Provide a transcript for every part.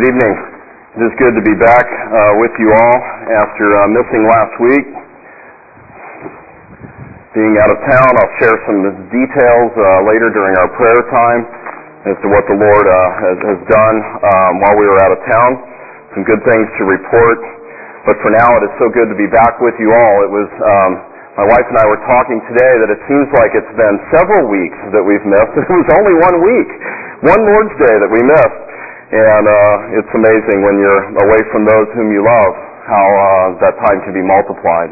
Good evening. It is good to be back uh, with you all after uh, missing last week. Being out of town, I'll share some details uh, later during our prayer time as to what the Lord uh, has, has, done um, while we were out of town. Some good things to report. But for now, it is so good to be back with you all. It was um, my wife and I were talking today that it seems like it's been several weeks that we've missed. It was only one week, one Lord's Day that we missed. And uh, it's amazing when you're away from those whom you love how uh, that time can be multiplied.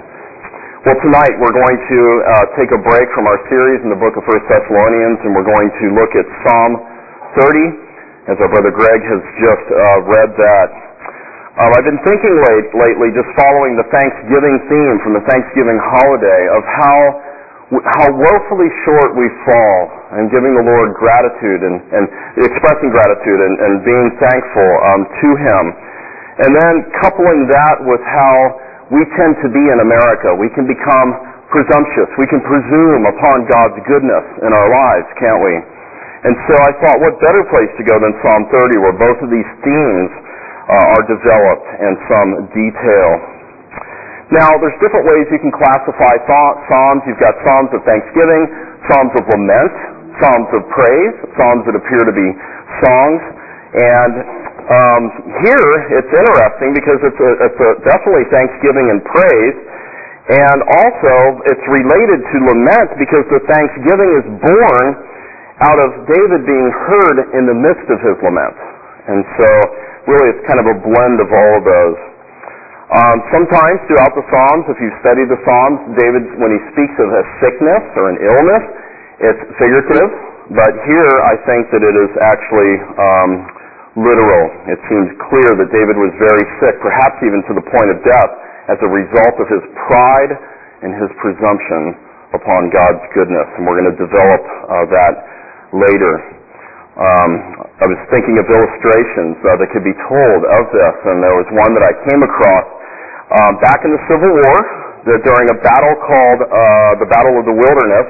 Well, tonight we're going to uh, take a break from our series in the book of First Thessalonians, and we're going to look at Psalm 30, as our brother Greg has just uh, read that. Um, I've been thinking late, lately, just following the Thanksgiving theme from the Thanksgiving holiday, of how how woefully short we fall in giving the Lord gratitude and, and expressing gratitude and, and being thankful um, to Him. And then coupling that with how we tend to be in America. We can become presumptuous. We can presume upon God's goodness in our lives, can't we? And so I thought, what better place to go than Psalm 30, where both of these themes uh, are developed in some detail. Now, there's different ways you can classify Psalms. You've got Psalms of thanksgiving, Psalms of lament, Psalms of praise, Psalms that appear to be songs. And um, here, it's interesting because it's, a, it's a definitely thanksgiving and praise. And also, it's related to lament because the thanksgiving is born out of David being heard in the midst of his lament. And so, really, it's kind of a blend of all of those. Um, sometimes throughout the Psalms, if you study the Psalms, David, when he speaks of a sickness or an illness, it's figurative. But here, I think that it is actually um, literal. It seems clear that David was very sick, perhaps even to the point of death, as a result of his pride and his presumption upon God's goodness. And we're going to develop uh, that later. Um, I was thinking of illustrations uh, that could be told of this, and there was one that I came across um, back in the Civil War, that during a battle called uh, the Battle of the Wilderness,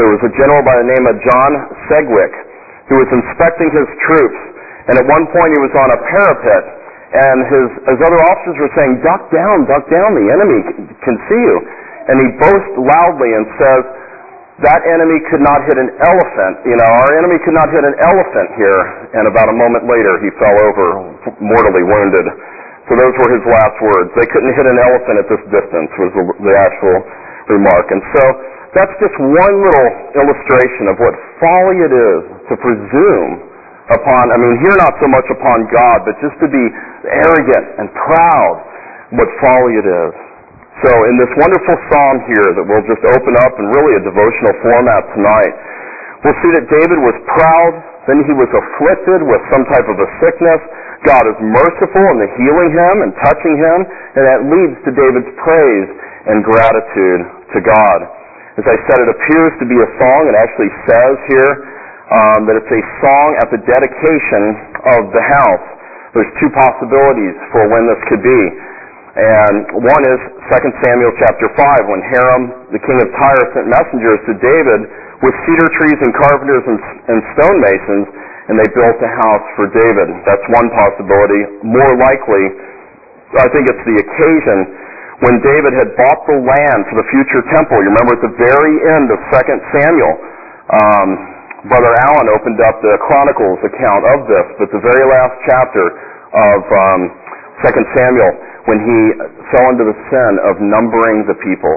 there was a general by the name of John Sedgwick who was inspecting his troops, and at one point he was on a parapet, and his, his other officers were saying, "Duck down, duck down! The enemy can see you." And he boasts loudly and says, "That enemy could not hit an elephant. You know, our enemy could not hit an elephant here." And about a moment later, he fell over, mortally wounded. So those were his last words. They couldn't hit an elephant at this distance was the, the actual remark. And so that's just one little illustration of what folly it is to presume upon, I mean, here not so much upon God, but just to be arrogant and proud, what folly it is. So in this wonderful psalm here that we'll just open up in really a devotional format tonight, we'll see that David was proud, then he was afflicted with some type of a sickness, God is merciful in the healing him and touching him, and that leads to David's praise and gratitude to God. As I said, it appears to be a song. It actually says here um, that it's a song at the dedication of the house. There's two possibilities for when this could be. And one is 2 Samuel chapter 5, when Hiram, the king of Tyre, sent messengers to David with cedar trees and carpenters and, and stonemasons and they built a house for David. That's one possibility. More likely, I think it's the occasion when David had bought the land for the future temple. You remember at the very end of 2 Samuel, um, Brother Allen opened up the Chronicles account of this, but the very last chapter of um, 2 Samuel, when he fell into the sin of numbering the people,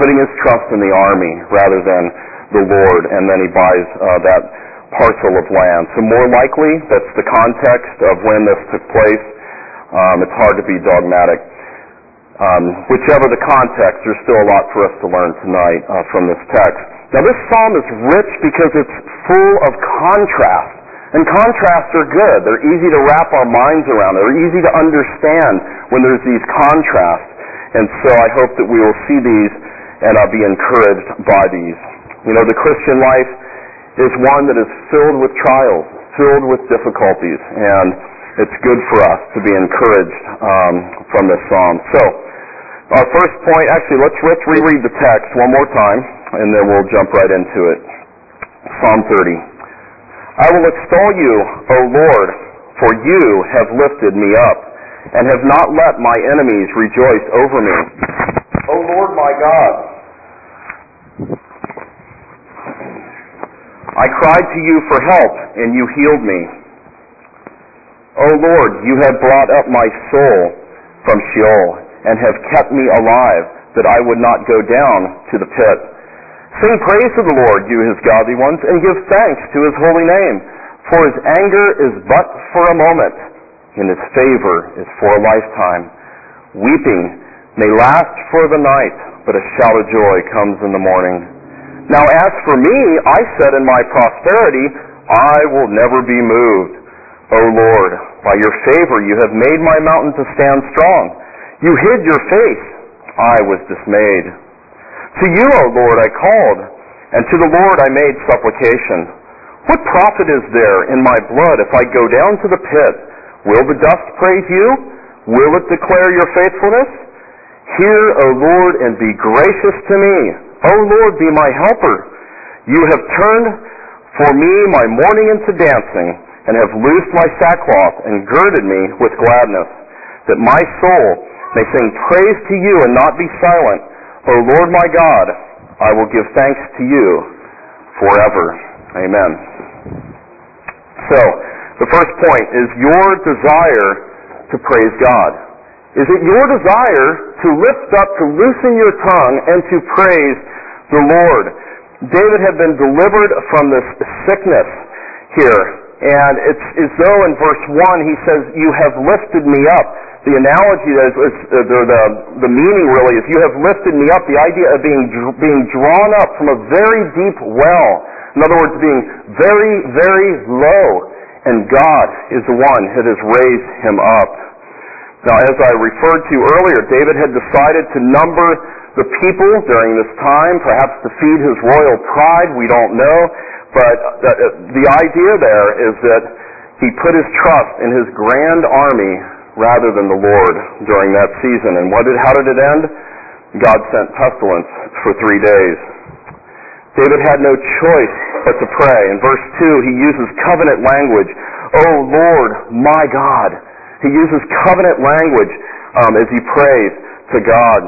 putting his trust in the army rather than the Lord, and then he buys uh, that parcel of land. So more likely, that's the context of when this took place. Um, it's hard to be dogmatic. Um, whichever the context, there's still a lot for us to learn tonight uh, from this text. Now, this psalm is rich because it's full of contrast. And contrasts are good. They're easy to wrap our minds around. They're easy to understand when there's these contrasts. And so I hope that we will see these and uh, be encouraged by these. You know, the Christian life is one that is filled with trials, filled with difficulties, and it's good for us to be encouraged um, from this psalm. So, our first point, actually, let's, let's reread the text one more time, and then we'll jump right into it. Psalm 30. I will extol you, O Lord, for you have lifted me up, and have not let my enemies rejoice over me. O Lord my God, I cried to you for help, and you healed me. O Lord, you have brought up my soul from Sheol, and have kept me alive, that I would not go down to the pit. Sing praise to the Lord, you his godly ones, and give thanks to his holy name. For his anger is but for a moment, and his favor is for a lifetime. Weeping may last for the night, but a shout of joy comes in the morning. Now as for me, I said in my prosperity, I will never be moved. O Lord, by your favor you have made my mountain to stand strong. You hid your face. I was dismayed. To you, O Lord, I called, and to the Lord I made supplication. What profit is there in my blood if I go down to the pit? Will the dust praise you? Will it declare your faithfulness? Hear, O Lord, and be gracious to me. O Lord, be my helper. You have turned for me my mourning into dancing, and have loosed my sackcloth and girded me with gladness, that my soul may sing praise to you and not be silent. O Lord my God, I will give thanks to you forever. Amen. So, the first point is your desire to praise God. Is it your desire to lift up, to loosen your tongue, and to praise the Lord? David had been delivered from this sickness here. And it's as though in verse 1 he says, You have lifted me up. The analogy, uh, the, the, the meaning really is, You have lifted me up. The idea of being, being drawn up from a very deep well in other words, being very, very low. And God is the one that has raised him up. Now, as I referred to earlier, David had decided to number the people during this time, perhaps to feed his royal pride, we don't know. But the idea there is that he put his trust in his grand army rather than the Lord during that season. And what did, how did it end? God sent pestilence for three days. David had no choice but to pray. In verse 2, he uses covenant language. Oh Lord, my God. He uses covenant language um, as he prays to God.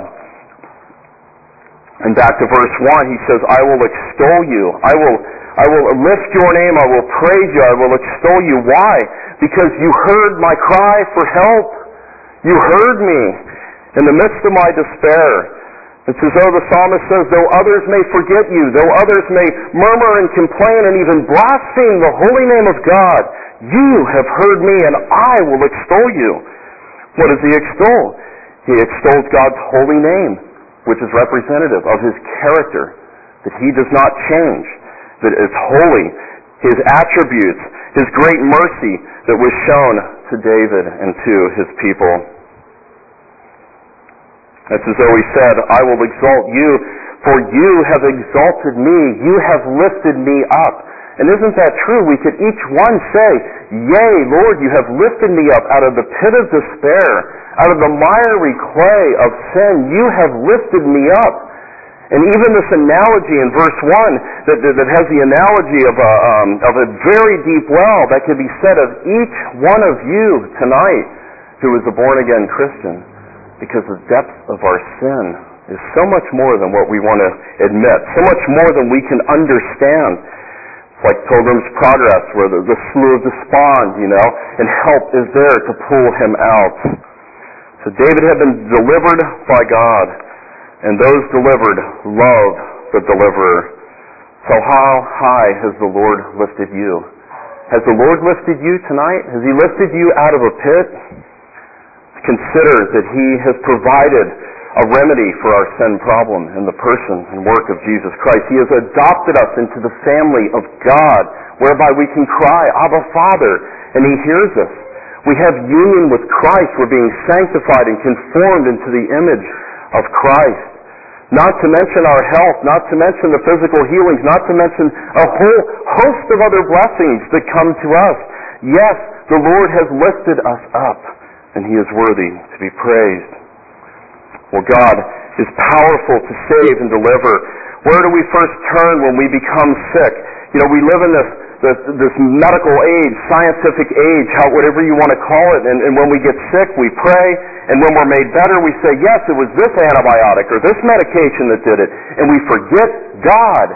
And back to verse 1, he says, I will extol you. I will, I will lift your name. I will praise you. I will extol you. Why? Because you heard my cry for help. You heard me in the midst of my despair. It's as though the psalmist says, though others may forget you, though others may murmur and complain and even blaspheme the holy name of God, you have heard me and I will extol you. What does he extol? He extols God's holy name, which is representative of his character, that he does not change, that is holy, his attributes, his great mercy that was shown to David and to his people. It's as though he said, I will exalt you, for you have exalted me. You have lifted me up. And isn't that true? We could each one say, Yea, Lord, you have lifted me up out of the pit of despair, out of the miry clay of sin. You have lifted me up. And even this analogy in verse 1 that, that, has the analogy of a, um, of a very deep well that could be said of each one of you tonight who is a born again Christian because the depth of our sin is so much more than what we want to admit, so much more than we can understand. It's like Pilgrim's Progress, where the, the slough of despond, you know, and help is there to pull him out. So David had been delivered by God, and those delivered love the deliverer. So how high has the Lord lifted you? Has the Lord lifted you tonight? Has He lifted you out of a pit? consider that He has provided a remedy for our sin problem in the person and work of Jesus Christ. He has adopted us into the family of God, whereby we can cry, Abba Father, and He hears us. We have union with Christ. We're being sanctified and conformed into the image of Christ. Not to mention our health, not to mention the physical healings, not to mention a whole host of other blessings that come to us. Yes, the Lord has lifted us up and he is worthy to be praised. Well, God is powerful to save and deliver. Where do we first turn when we become sick? You know, we live in this this, this medical age, scientific age, how, whatever you want to call it. And, and when we get sick, we pray. And when we're made better, we say, yes, it was this antibiotic or this medication that did it. And we forget God.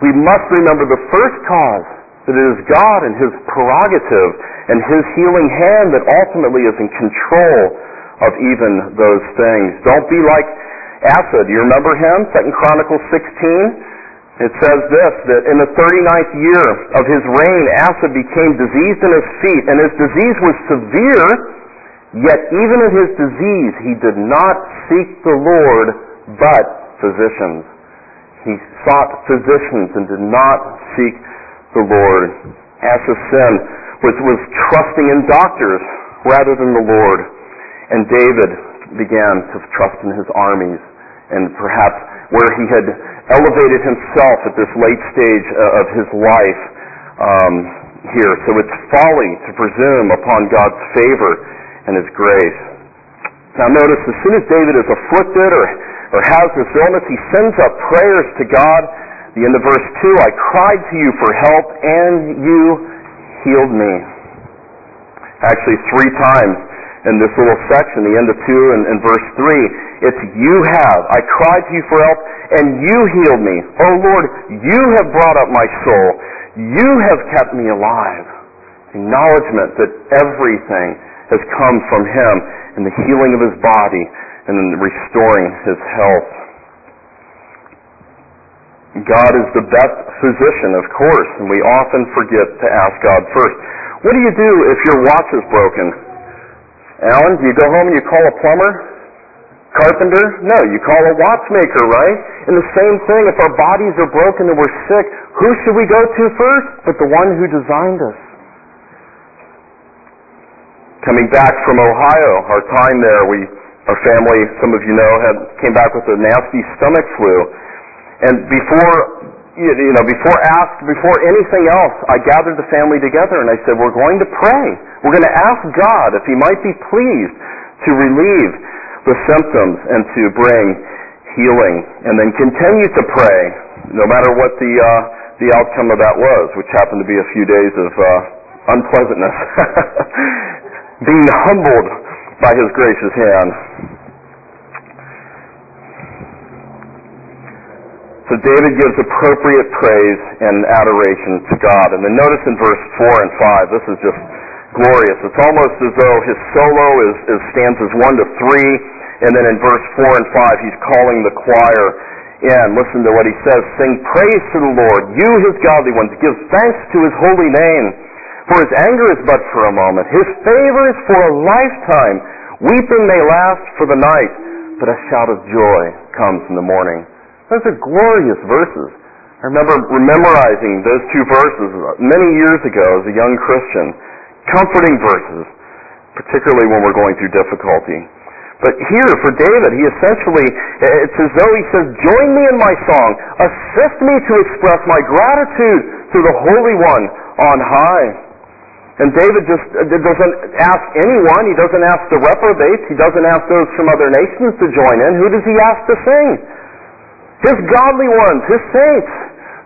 We must remember the first cause, that it is God and His prerogative and His healing hand that ultimately is in control of even those things. Don't be like Asa. Do you remember him? Second Chronicles 16. It says this, that in the 39th year of his reign, Asa became diseased in his feet, and his disease was severe, yet even in his disease he did not seek the Lord, but physicians. He sought physicians and did not seek the Lord. Asa's sin was, was trusting in doctors rather than the Lord. And David began to trust in his armies and perhaps where he had elevated himself at this late stage uh, of his life um, here. So it's folly to presume upon God's favor and His grace. Now notice, as soon as David is afflicted or, or has this illness, he sends up prayers to God. The end of verse 2, I cried to you for help and you healed me. Actually, three times in this little section, the end of 2 and, and verse 3, it's you have. I cried to you for help and you healed me. Oh Lord, you have brought up my soul. You have kept me alive. Acknowledgement that everything has come from Him in the healing of His body and in restoring His health. God is the best physician, of course, and we often forget to ask God first. What do you do if your watch is broken? Alan, do you go home and you call a plumber? Carpenter? No, you call a watchmaker, right? And the same thing, if our bodies are broken and we're sick, who should we go to first? But the one who designed us. Coming back from Ohio, our time there, we, our family, some of you know, had came back with a nasty stomach flu. And before, you know, before asked, before anything else, I gathered the family together and I said, we're going to pray. We're going to ask God if He might be pleased to relieve the symptoms and to bring healing. And then continue to pray, no matter what the, uh, the outcome of that was, which happened to be a few days of uh, unpleasantness. Being humbled by His gracious hand. So David gives appropriate praise and adoration to God. And then notice in verse 4 and 5, this is just glorious. It's almost as though his solo is, is stanzas 1 to 3 and then in verse 4 and 5, he's calling the choir in. Listen to what he says. Sing praise to the Lord, you his godly ones. Give thanks to his holy name. For his anger is but for a moment. His favor is for a lifetime. Weeping may last for the night, but a shout of joy comes in the morning. Those are glorious verses. I remember memorizing those two verses many years ago as a young Christian. Comforting verses, particularly when we're going through difficulty. But here, for David, he essentially, it's as though he says, Join me in my song. Assist me to express my gratitude to the Holy One on high. And David just doesn't ask anyone. He doesn't ask the reprobates. He doesn't ask those from other nations to join in. Who does he ask to sing? His godly ones, his saints.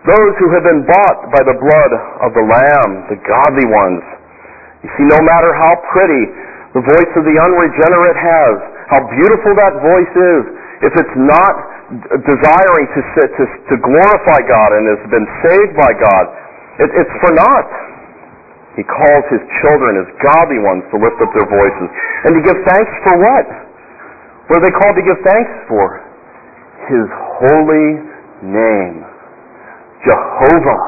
Those who have been bought by the blood of the Lamb, the godly ones. You see, no matter how pretty the voice of the unregenerate has, how beautiful that voice is. If it's not desiring to, to, to glorify God and has been saved by God, it, it's for naught. He calls his children, his godly ones, to lift up their voices. And to give thanks for what? What are they called to give thanks for? His holy name. Jehovah.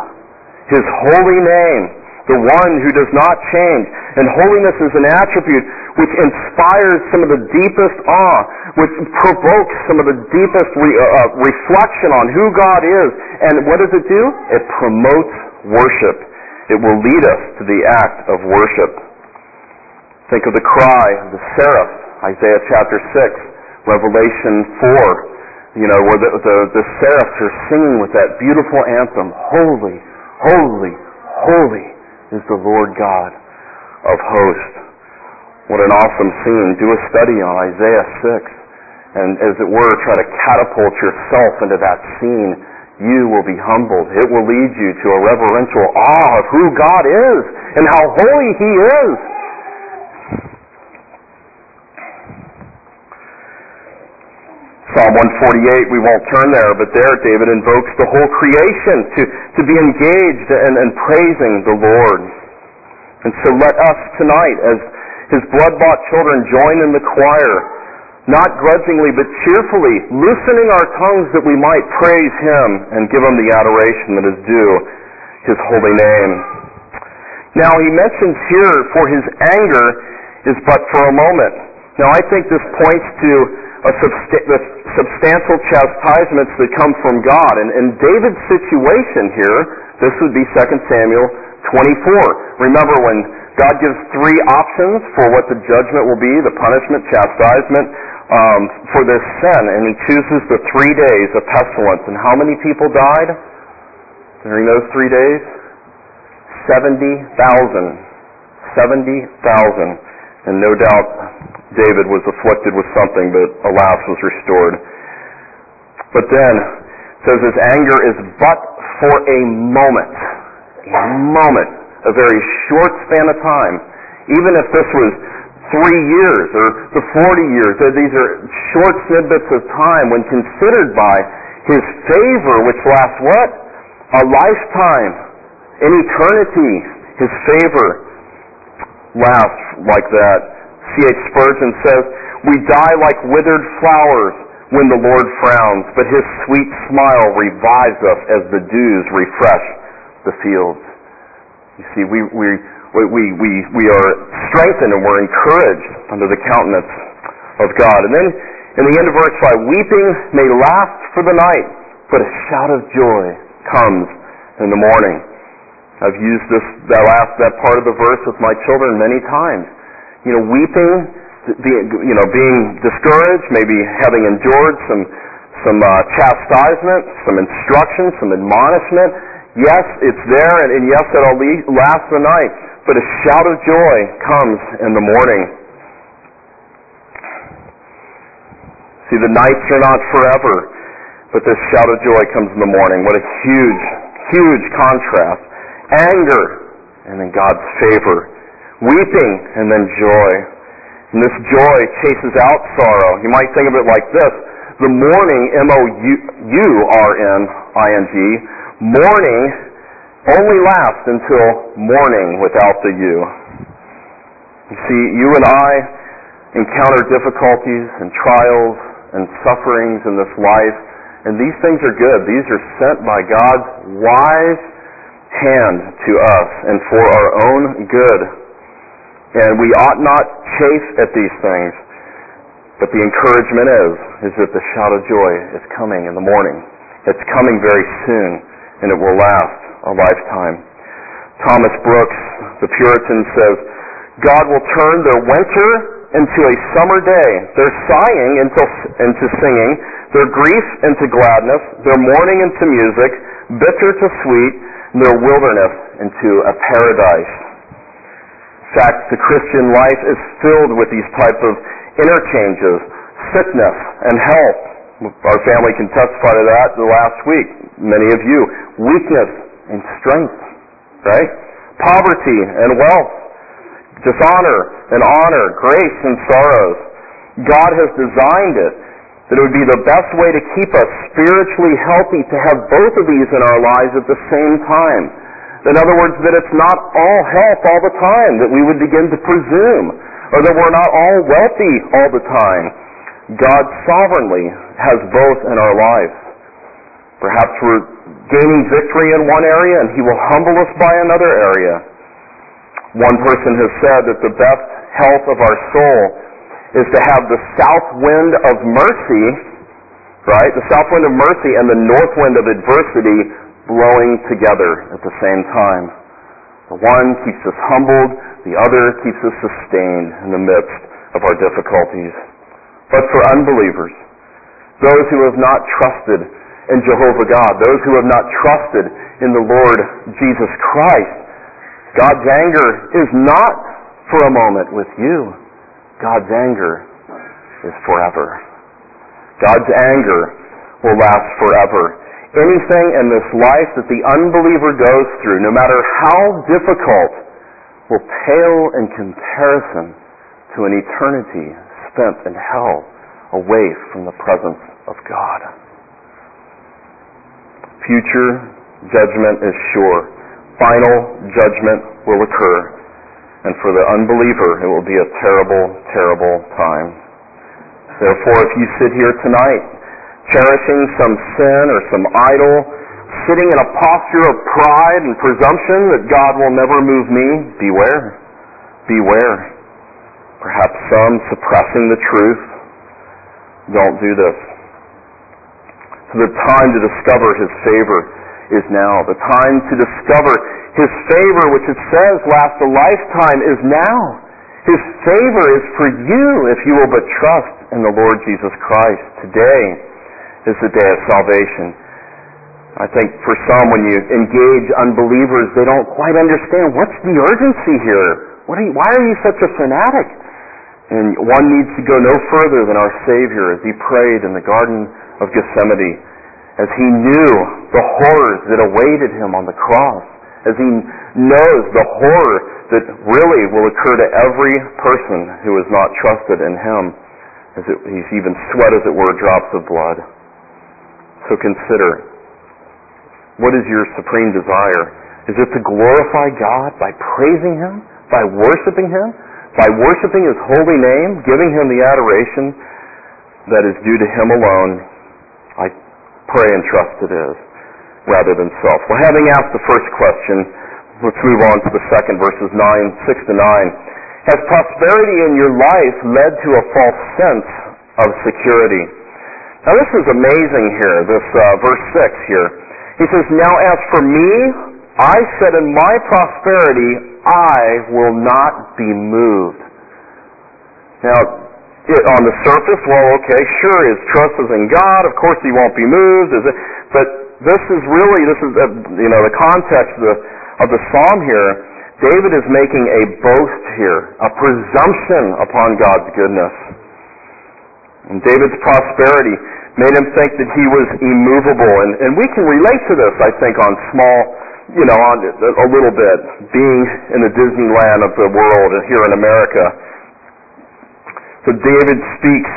His holy name. The one who does not change. And holiness is an attribute which inspires some of the deepest awe, which provokes some of the deepest re- uh, uh, reflection on who God is. And what does it do? It promotes worship. It will lead us to the act of worship. Think of the cry of the seraph, Isaiah chapter 6, Revelation 4, you know, where the, the, the seraphs are singing with that beautiful anthem, Holy, holy, holy is the Lord God of hosts. What an awesome scene. Do a study on Isaiah 6 and, as it were, try to catapult yourself into that scene you will be humbled. It will lead you to a reverential awe of who God is and how holy He is. Psalm 148, we won't turn there, but there David invokes the whole creation to, to be engaged in, in praising the Lord. And so let us tonight, as his blood-bought children, join in the choir, not grudgingly but cheerfully, loosening our tongues that we might praise him and give him the adoration that is due his holy name. Now he mentions here, for his anger is but for a moment. Now I think this points to the substantial chastisements that come from God. And in David's situation here, this would be 2 Samuel 24. Remember when God gives three options for what the judgment will be, the punishment, chastisement um, for this sin, and he chooses the three days of pestilence. And how many people died during those three days? 70,000. 70,000. And no doubt David was afflicted with something, but alas was restored. But then, says his anger is but for a moment. A moment. A very short span of time. Even if this was three years or the 40 years, these are short snippets of time when considered by his favor, which lasts what? A lifetime. In eternity, his favor lasts like that. C.H. Spurgeon says, We die like withered flowers when the Lord frowns, but his sweet smile revives us as the dews refresh the fields. You see, we, we, we, we, we are strengthened and we're encouraged under the countenance of God. And then in the end of verse 5, weeping may last for the night, but a shout of joy comes in the morning. I've used this that last that part of the verse with my children many times you know, weeping, being, you know, being discouraged, maybe having endured some some uh, chastisement, some instruction, some admonishment. Yes, it's there, and, and yes, it'll last the night. But a shout of joy comes in the morning. See, the nights are not forever, but this shout of joy comes in the morning. What a huge, huge contrast. Anger, and then God's favor weeping and then joy. And this joy chases out sorrow. You might think of it like this. The mourning, M-O-U-R-N-I-N-G, mourning only lasts until morning without the U. You see, you and I encounter difficulties and trials and sufferings in this life, and these things are good. These are sent by God's wise hand to us and for our own good. And we ought not chafe at these things. But the encouragement is, is that the shout of joy is coming in the morning. It's coming very soon, and it will last a lifetime. Thomas Brooks, the Puritan, says, God will turn their winter into a summer day, their sighing into, into singing, their grief into gladness, their mourning into music, bitter to sweet, and their wilderness into a paradise fact, the Christian life is filled with these type of interchanges, sickness and health. Our family can testify to that the last week. Many of you. Weakness and strength, right? Poverty and wealth. Dishonor and honor. Grace and sorrows. God has designed it that it would be the best way to keep us spiritually healthy to have both of these in our lives at the same time. In other words, that it's not all health all the time, that we would begin to presume, or that we're not all wealthy all the time. God sovereignly has both in our lives. Perhaps we're gaining victory in one area and He will humble us by another area. One person has said that the best health of our soul is to have the south wind of mercy, right? The south wind of mercy and the north wind of adversity blowing together at the same time. The one keeps us humbled, the other keeps us sustained in the midst of our difficulties. But for unbelievers, those who have not trusted in Jehovah God, those who have not trusted in the Lord Jesus Christ, God's anger is not for a moment with you. God's anger is forever. God's anger will last forever. Anything in this life that the unbeliever goes through, no matter how difficult, will pale in comparison to an eternity spent in hell away from the presence of God. Future judgment is sure. Final judgment will occur. And for the unbeliever, it will be a terrible, terrible time. Therefore, if you sit here tonight cherishing some sin or some idol, sitting in a posture of pride and presumption that God will never move me, beware. Beware. Perhaps some suppressing the truth. Don't do this. So the time to discover His favor is now. The time to discover His favor, which it says lasts a lifetime, is now. His favor is for you if you will but trust in the Lord Jesus Christ. Today is the day of salvation. I think for some, when you engage unbelievers, they don't quite understand what's the urgency here. Are you, why are you such a fanatic? And one needs to go no further than our Savior as he prayed in the Garden of Gethsemane, as he knew the horrors that awaited him on the cross, as he knows the horror that really will occur to every person who has not trusted in him, as it, he's even sweat, as it were, drops of blood. So consider, what is your supreme desire? Is it to glorify God by praising Him, by worshiping Him, by worshiping His holy name, giving Him the adoration that is due to Him alone? I pray and trust it is, rather than self. Well, having asked the first question, let's move on to the second, verses 9, 6 to 9. Has prosperity in your life led to a false sense of security? Now this is amazing here, this uh, verse 6 here. He says, Now as for me, I said in my prosperity, I will not be moved. Now, it, on the surface, well, okay, sure, his trust is in God. Of course, he won't be moved. It? But this is really, this is, uh, you know, the context of the, of the psalm here. David is making a boast here, a presumption upon God's goodness. And David's prosperity made him think that he was immovable. And, and we can relate to this, I think, on small, you know, on a little bit, being in the Disneyland of the world here in America. So David speaks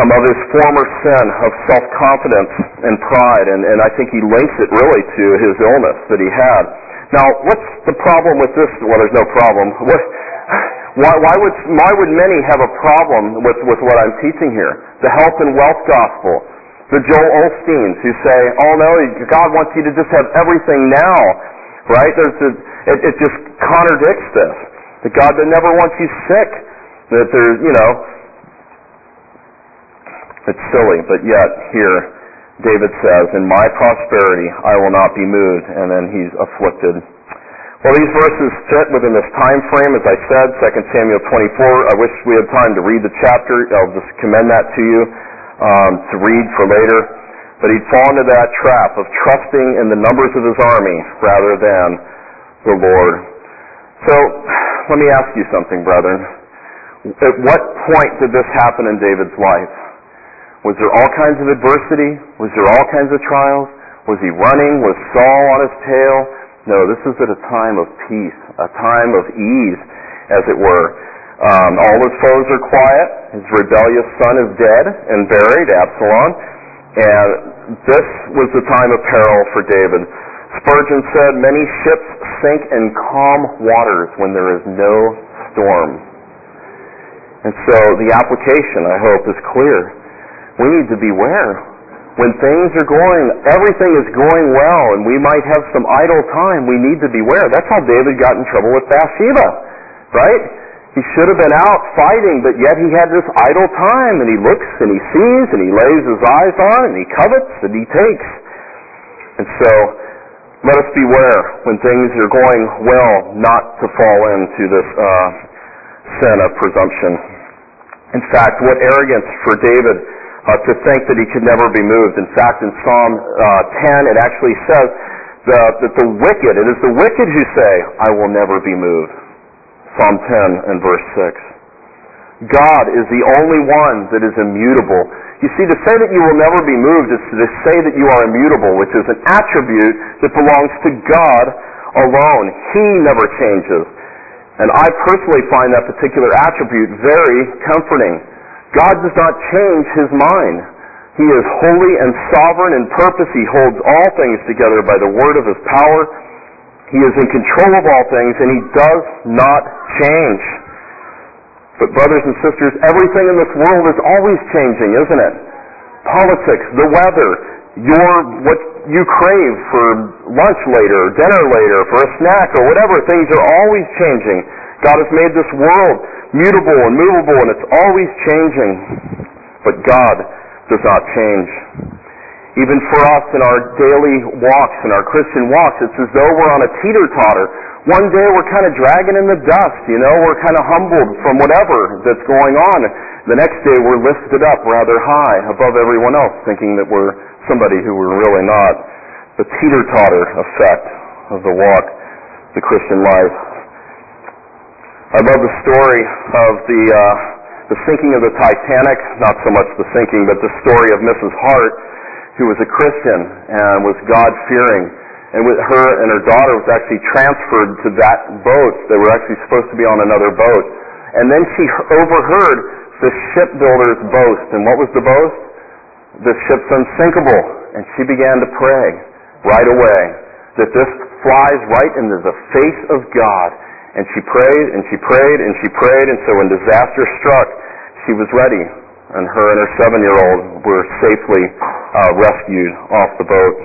um, of his former sin of self-confidence and pride, and, and I think he links it really to his illness that he had. Now, what's the problem with this? Well, there's no problem. What, why, why, would, why would many have a problem with, with what I'm teaching here? The health and wealth gospel. The Joel Osteens who say, oh no, God wants you to just have everything now. Right? There's a, it, it just contradicts this. That God that never wants you sick. That there's, you know, it's silly, but yet here David says, in my prosperity I will not be moved, and then he's afflicted well, these verses fit within this time frame, as I said, 2 Samuel 24. I wish we had time to read the chapter. I'll just commend that to you um, to read for later. But he'd fall into that trap of trusting in the numbers of his army rather than the Lord. So, let me ask you something, brethren. At what point did this happen in David's life? Was there all kinds of adversity? Was there all kinds of trials? Was he running? Was Saul on his tail? No, this is at a time of peace, a time of ease, as it were. Um, all his foes are quiet. His rebellious son is dead and buried, Absalom. And this was the time of peril for David. Spurgeon said, Many ships sink in calm waters when there is no storm. And so the application, I hope, is clear. We need to beware when things are going, everything is going well, and we might have some idle time, we need to beware. That's how David got in trouble with Bathsheba, right? He should have been out fighting, but yet he had this idle time, and he looks and he sees and he lays his eyes on and he covets and he takes. And so, let us beware when things are going well not to fall into this uh, sin of presumption. In fact, what arrogance for David uh, to think that he could never be moved. In fact, in Psalm uh, 10, it actually says that, that the wicked, it is the wicked who say, I will never be moved. Psalm 10 and verse 6. God is the only one that is immutable. You see, to say that you will never be moved is to say that you are immutable, which is an attribute that belongs to God alone. He never changes. And I personally find that particular attribute very comforting. God does not change his mind. He is holy and sovereign in purpose. He holds all things together by the word of his power. He is in control of all things and he does not change. But brothers and sisters, everything in this world is always changing, isn't it? Politics, the weather, your what you crave for lunch later, dinner later, for a snack or whatever. Things are always changing. God has made this world mutable and movable and it's always changing. But God does not change. Even for us in our daily walks, in our Christian walks, it's as though we're on a teeter-totter. One day we're kind of dragging in the dust, you know, we're kind of humbled from whatever that's going on. The next day we're lifted up rather high above everyone else, thinking that we're somebody who we're really not. The teeter-totter effect of the walk, the Christian life. I love the story of the uh, the sinking of the Titanic. Not so much the sinking, but the story of Mrs. Hart, who was a Christian and was God fearing. And with her and her daughter was actually transferred to that boat. They were actually supposed to be on another boat. And then she overheard the shipbuilder's boast. And what was the boast? the ship's unsinkable. And she began to pray right away that this flies right into the face of God. And she prayed and she prayed and she prayed. And so when disaster struck, she was ready. And her and her seven-year-old were safely uh, rescued off the boat.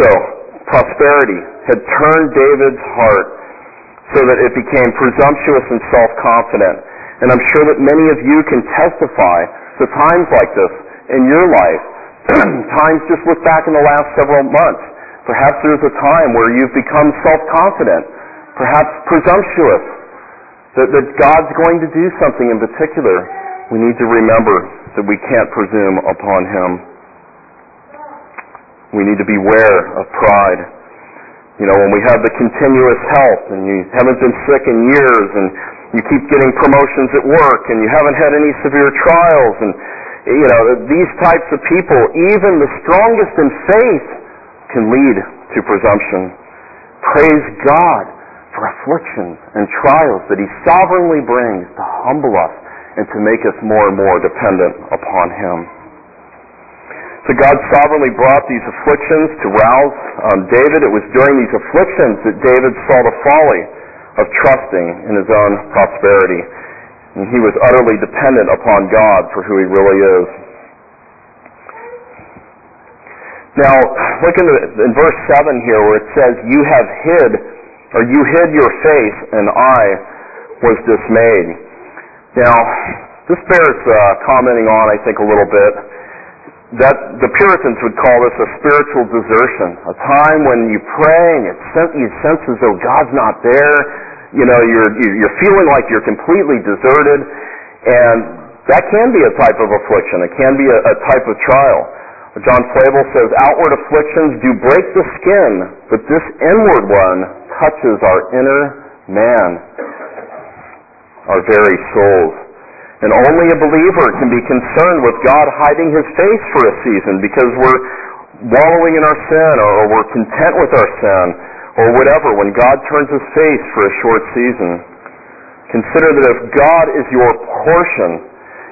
So, prosperity had turned David's heart so that it became presumptuous and self-confident. And I'm sure that many of you can testify to times like this in your life. Times just look back in the last several months. Perhaps there's a time where you've become self-confident, perhaps presumptuous, that, that God's going to do something in particular. We need to remember that we can't presume upon Him. We need to beware of pride. You know, when we have the continuous health and you haven't been sick in years and you keep getting promotions at work and you haven't had any severe trials and you know, these types of people, even the strongest in faith, can lead to presumption. Praise God for afflictions and trials that He sovereignly brings to humble us and to make us more and more dependent upon Him. So God sovereignly brought these afflictions to rouse um, David. It was during these afflictions that David saw the folly of trusting in his own prosperity. And he was utterly dependent upon God for who he really is. Now, look in, the, in verse 7 here where it says, You have hid, or you hid your face, and I was dismayed. Now, this bears uh, commenting on, I think, a little bit. That the Puritans would call this a spiritual desertion, a time when you pray and you sense as though God's not there, you know, you're, you're feeling like you're completely deserted, and that can be a type of affliction. It can be a, a type of trial. John Flavel says, outward afflictions do break the skin, but this inward one touches our inner man, our very souls. And only a believer can be concerned with God hiding his face for a season because we're wallowing in our sin or we're content with our sin or whatever, when God turns his face for a short season, consider that if God is your portion,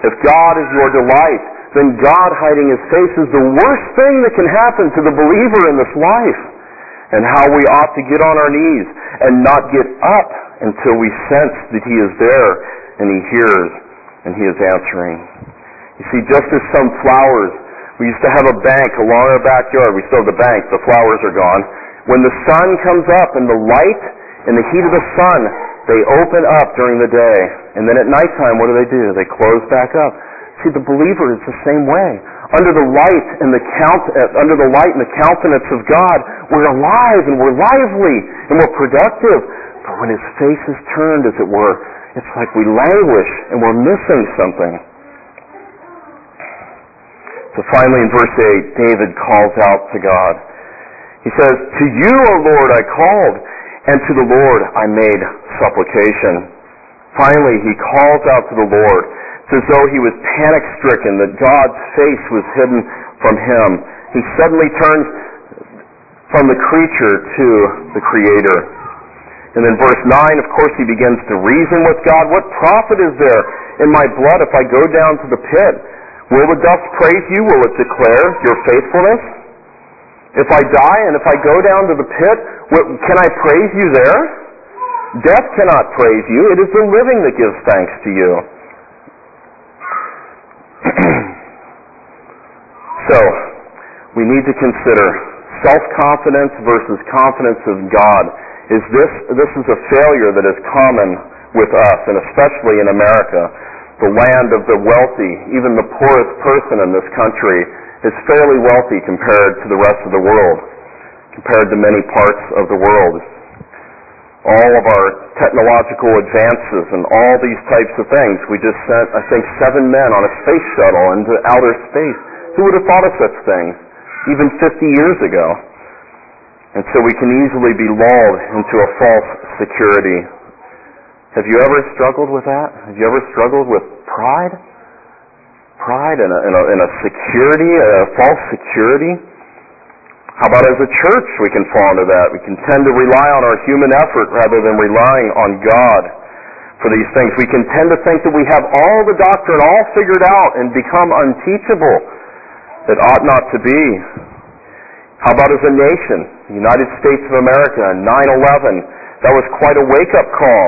if God is your delight, then God hiding his face is the worst thing that can happen to the believer in this life. And how we ought to get on our knees and not get up until we sense that he is there and he hears and he is answering. You see, just as some flowers, we used to have a bank along our backyard. We still have the bank. The flowers are gone when the sun comes up and the light and the heat of the sun, they open up during the day. And then at nighttime, what do they do? They close back up. See, the believer is the same way. Under the light and the count, uh, under the light and the countenance of God, we're alive and we're lively and we're productive. But when His face is turned, as it were, it's like we languish and we're missing something. So finally in verse 8, David calls out to God. He says, To you, O Lord, I called, and to the Lord I made supplication. Finally, he calls out to the Lord. It's as though he was panic stricken, that God's face was hidden from him. He suddenly turns from the creature to the Creator. And in verse 9, of course, he begins to reason with God. What profit is there in my blood if I go down to the pit? Will the dust praise you? Will it declare your faithfulness? If I die and if I go down to the pit, can I praise you there? Death cannot praise you. It is the living that gives thanks to you. so, we need to consider self-confidence versus confidence in God. Is this, this is a failure that is common with us, and especially in America. The land of the wealthy, even the poorest person in this country, is fairly wealthy compared to the rest of the world, compared to many parts of the world all of our technological advances and all these types of things. We just sent, I think, seven men on a space shuttle into outer space. Who would have thought of such things even 50 years ago? And so we can easily be lulled into a false security. Have you ever struggled with that? Have you ever struggled with pride? Pride and a, and a, and a security, a false security? How about as a church we can fall into that? We can tend to rely on our human effort rather than relying on God for these things. We can tend to think that we have all the doctrine all figured out and become unteachable. That ought not to be. How about as a nation? The United States of America, 9-11. That was quite a wake-up call.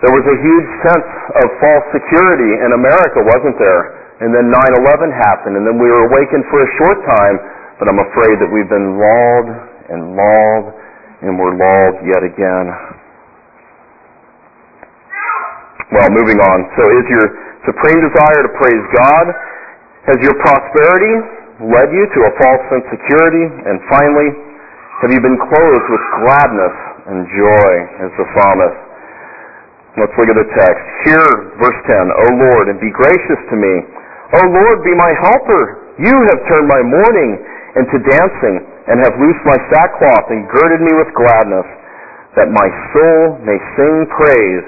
There was a huge sense of false security in America, wasn't there? And then 9-11 happened, and then we were awakened for a short time but I'm afraid that we've been lulled and lulled and we're lulled yet again. Well, moving on. So is your supreme desire to praise God? Has your prosperity led you to a false sense of security? And finally, have you been clothed with gladness and joy as the psalmist? Let's look at the text. Hear verse 10. O Lord, and be gracious to me. O Lord, be my helper. You have turned my mourning and to dancing, and have loosed my sackcloth and girded me with gladness, that my soul may sing praise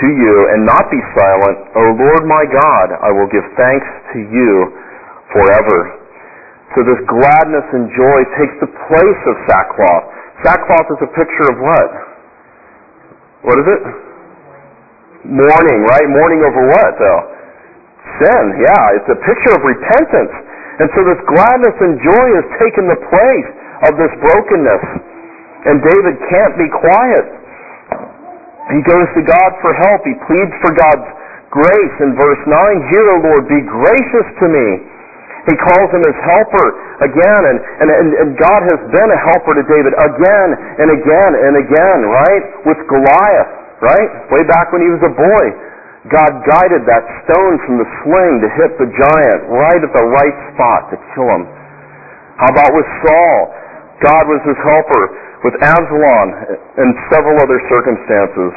to you and not be silent. O Lord my God, I will give thanks to you forever. So this gladness and joy takes the place of sackcloth. Sackcloth is a picture of what? What is it? Mourning, right? Mourning over what, though? Sin, yeah. It's a picture of repentance. And so this gladness and joy has taken the place of this brokenness. And David can't be quiet. He goes to God for help. He pleads for God's grace in verse 9. Hear, O Lord, be gracious to me. He calls him his helper again, and, and, and, and God has been a helper to David again and again and again, right? With Goliath, right? Way back when he was a boy. God guided that stone from the sling to hit the giant right at the right spot to kill him. How about with Saul? God was his helper with Absalom and several other circumstances.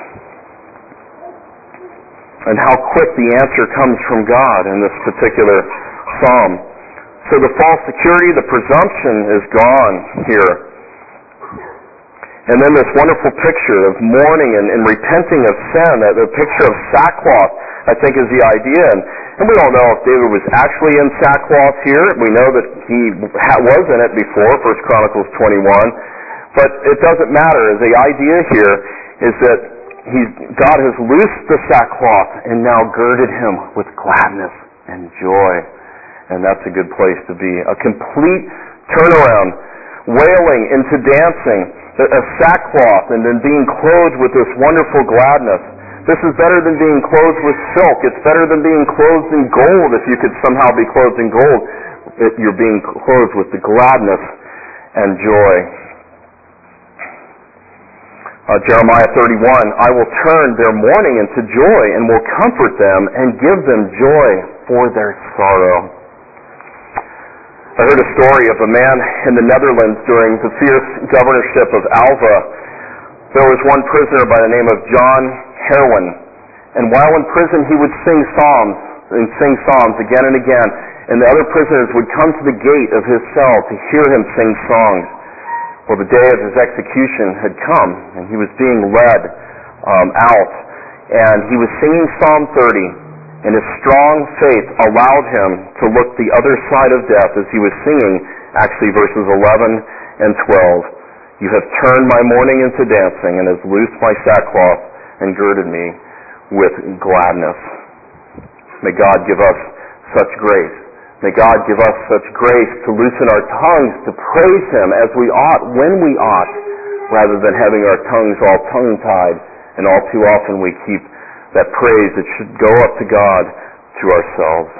And how quick the answer comes from God in this particular psalm. So the false security, the presumption is gone here. And then this wonderful picture of mourning and, and repenting of sin, uh, the picture of sackcloth, I think is the idea. And, and we don't know if David was actually in sackcloth here. We know that he was in it before, 1 Chronicles 21. But it doesn't matter. The idea here is that he's, God has loosed the sackcloth and now girded him with gladness and joy. And that's a good place to be. A complete turnaround, wailing into dancing a sackcloth and then being clothed with this wonderful gladness. This is better than being clothed with silk. It's better than being clothed in gold if you could somehow be clothed in gold. You're being clothed with the gladness and joy. Uh, Jeremiah 31, I will turn their mourning into joy and will comfort them and give them joy for their sorrow. I heard a story of a man in the Netherlands during the fierce governorship of Alva. There was one prisoner by the name of John Herwin. And while in prison, he would sing psalms and sing psalms again and again. And the other prisoners would come to the gate of his cell to hear him sing songs. Well, the day of his execution had come, and he was being led um, out. and he was singing Psalm 30, and his strong faith allowed him to look the other side of death as he was singing, actually verses 11 and 12. You have turned my mourning into dancing and has loosed my sackcloth and girded me with gladness. May God give us such grace. May God give us such grace to loosen our tongues to praise Him as we ought, when we ought, rather than having our tongues all tongue-tied and all too often we keep that praise that should go up to God to ourselves.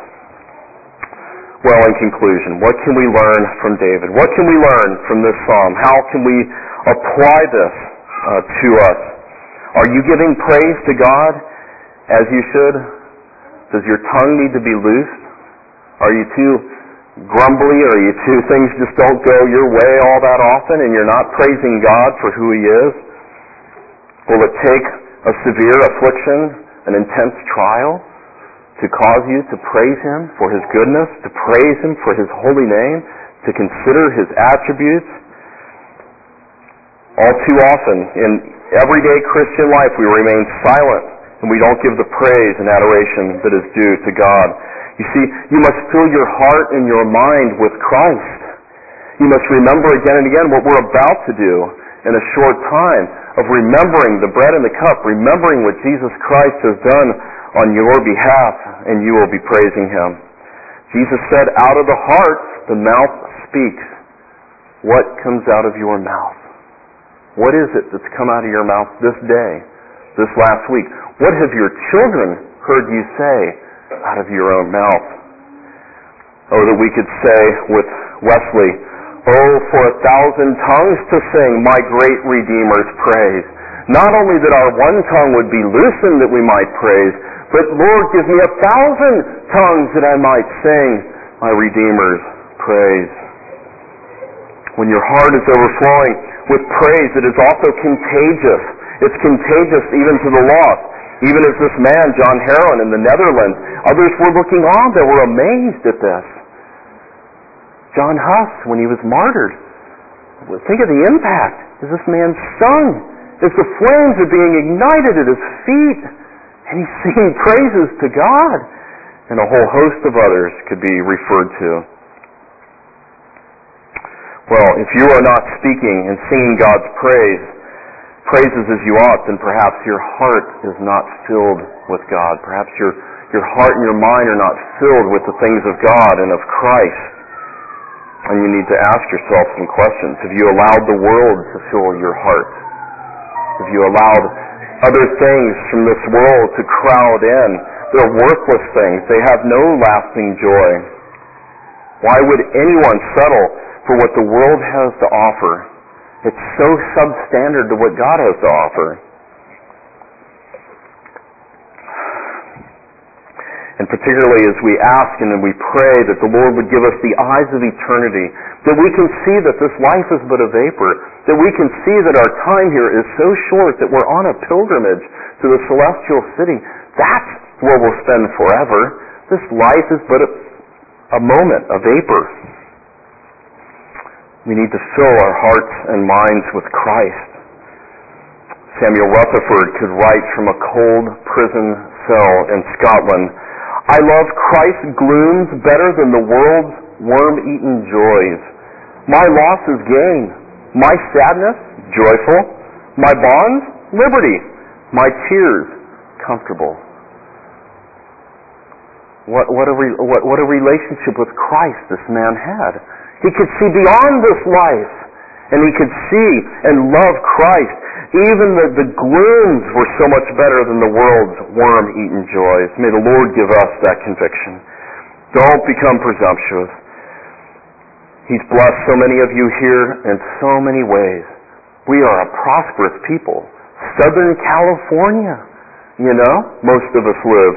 Well, in conclusion, what can we learn from David? What can we learn from this psalm? How can we apply this uh, to us? Are you giving praise to God as you should? Does your tongue need to be loosed? Are you too grumbly? Are you too things just don't go your way all that often and you're not praising God for who He is? Will it take a severe affliction, an intense trial, to cause you to praise Him for His goodness, to praise Him for His holy name, to consider His attributes? All too often, in everyday Christian life, we remain silent and we don't give the praise and adoration that is due to God. You see, you must fill your heart and your mind with Christ. You must remember again and again what we're about to do in a short time of remembering the bread and the cup, remembering what Jesus Christ has done on your behalf, and you will be praising Him. Jesus said, out of the heart, the mouth speaks. What comes out of your mouth? What is it that's come out of your mouth this day, this last week? What have your children heard you say out of your own mouth? Oh, that we could say with Wesley, Oh, for a thousand tongues to sing my great Redeemer's praise. Not only that our one tongue would be loosened that we might praise, but Lord, give me a thousand tongues that I might sing my Redeemer's praise. When your heart is overflowing with praise, it is also contagious. It's contagious even to the lost. Even as this man, John Heron in the Netherlands, others were looking on, they were amazed at this. John Huss, when he was martyred, think of the impact as this man's sung, as the flames are being ignited at his feet, and he's singing praises to God, and a whole host of others could be referred to. Well, if you are not speaking and singing God's praise, praises as you ought, then perhaps your heart is not filled with God. Perhaps your, your heart and your mind are not filled with the things of God and of Christ. And you need to ask yourself some questions. Have you allowed the world to fill your heart? Have you allowed other things from this world to crowd in? They're worthless things. They have no lasting joy. Why would anyone settle for what the world has to offer? It's so substandard to what God has to offer. And particularly as we ask and we pray that the Lord would give us the eyes of eternity, that we can see that this life is but a vapor, that we can see that our time here is so short that we're on a pilgrimage to the celestial city. That's where we'll spend forever. This life is but a, a moment, a vapor. We need to fill our hearts and minds with Christ. Samuel Rutherford could write from a cold prison cell in Scotland I love Christ's glooms better than the world's worm-eaten joys. My loss is gain. My sadness, joyful. My bonds, liberty. My tears, comfortable. What, what, a re, what, what a relationship with Christ this man had. He could see beyond this life, and he could see and love Christ. Even the, the glooms were so much better than the world's worm-eaten joys. May the Lord give us that conviction. Don't become presumptuous. He's blessed so many of you here in so many ways. We are a prosperous people. Southern California, you know, most of us live.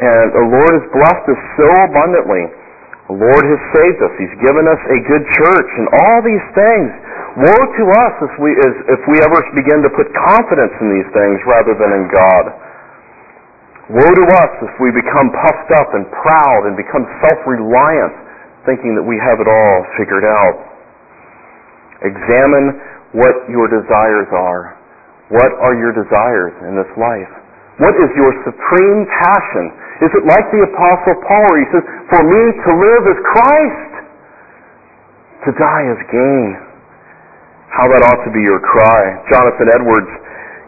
And the Lord has blessed us so abundantly. The Lord has saved us. He's given us a good church and all these things. Woe to us if we, if we ever begin to put confidence in these things rather than in God. Woe to us if we become puffed up and proud and become self-reliant, thinking that we have it all figured out. Examine what your desires are. What are your desires in this life? What is your supreme passion? Is it like the Apostle Paul where he says, For me to live is Christ, to die is gain? How that ought to be your cry. Jonathan Edwards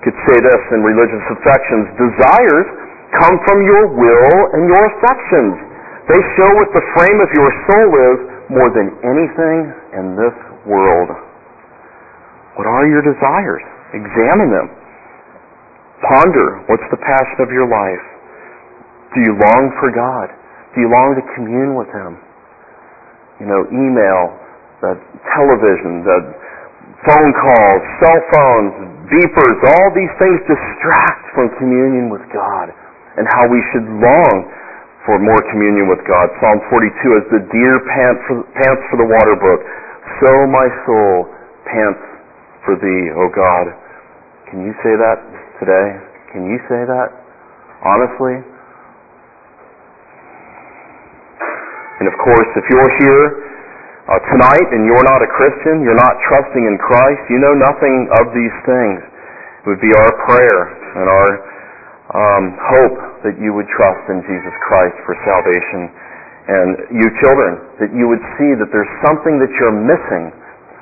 could say this in Religious Affections Desires come from your will and your affections. They show what the frame of your soul is more than anything in this world. What are your desires? Examine them. Ponder what's the passion of your life. Do you long for God? Do you long to commune with Him? You know, email, the television, the phone calls, cell phones, beepers, all these things distract from communion with God and how we should long for more communion with God. Psalm 42, as the deer pants for, pants for the water brook, so my soul pants for thee, O God. Can you say that today? Can you say that? Honestly? And of course, if you're here uh, tonight and you're not a Christian, you're not trusting in Christ, you know nothing of these things, it would be our prayer and our um, hope that you would trust in Jesus Christ for salvation. And you children, that you would see that there's something that you're missing.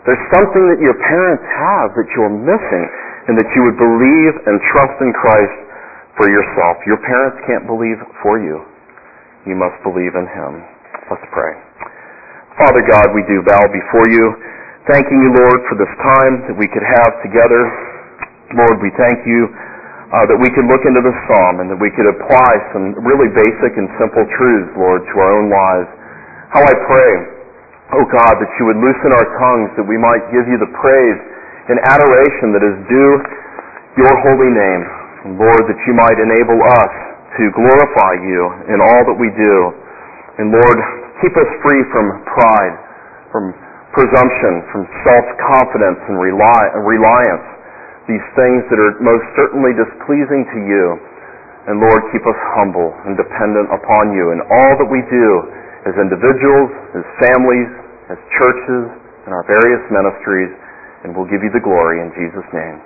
There's something that your parents have that you're missing, and that you would believe and trust in Christ for yourself. Your parents can't believe for you. You must believe in Him. Let's pray. Father God, we do bow before you, thanking you, Lord, for this time that we could have together. Lord, we thank you uh, that we could look into the psalm and that we could apply some really basic and simple truths, Lord, to our own lives. How I pray, oh God, that you would loosen our tongues that we might give you the praise and adoration that is due your holy name. Lord, that you might enable us to glorify you in all that we do. And Lord, keep us free from pride, from presumption, from self-confidence and reliance these things that are most certainly displeasing to you. And Lord, keep us humble and dependent upon you in all that we do as individuals, as families, as churches, in our various ministries, and we'll give you the glory in Jesus' name.